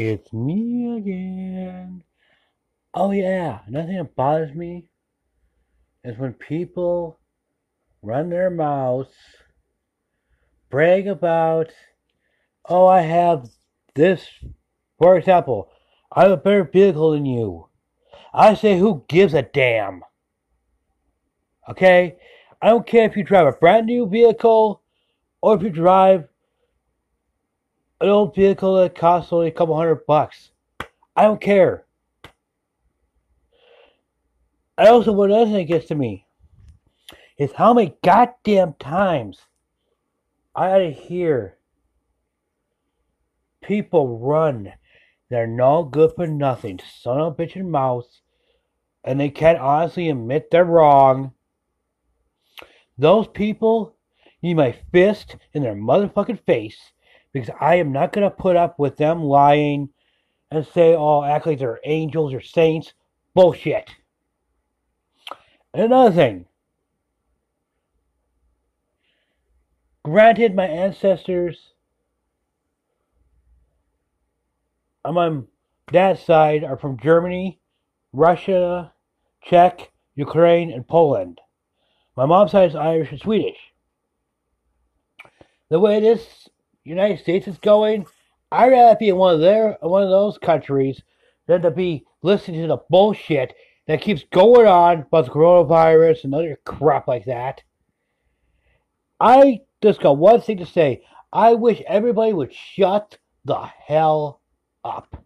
It's me again. Oh, yeah. Nothing that bothers me is when people run their mouths, brag about, oh, I have this. For example, I have a better vehicle than you. I say, who gives a damn? Okay? I don't care if you drive a brand new vehicle or if you drive an old vehicle that costs only a couple hundred bucks. I don't care. I also, what other thing gets to me is how many goddamn times I gotta hear people run. They're no good for nothing. Son of a bitch and mouse. And they can't honestly admit they're wrong. Those people need my fist in their motherfucking face because I am not going to put up with them lying and say, oh, like they're angels or saints. Bullshit. And another thing. Granted, my ancestors on my dad's side are from Germany, Russia, Czech, Ukraine, and Poland. My mom's side is Irish and Swedish. The way this United States is going, I'd rather be in one of their one of those countries than to be listening to the bullshit that keeps going on about the coronavirus and other crap like that. I just got one thing to say. I wish everybody would shut the hell up.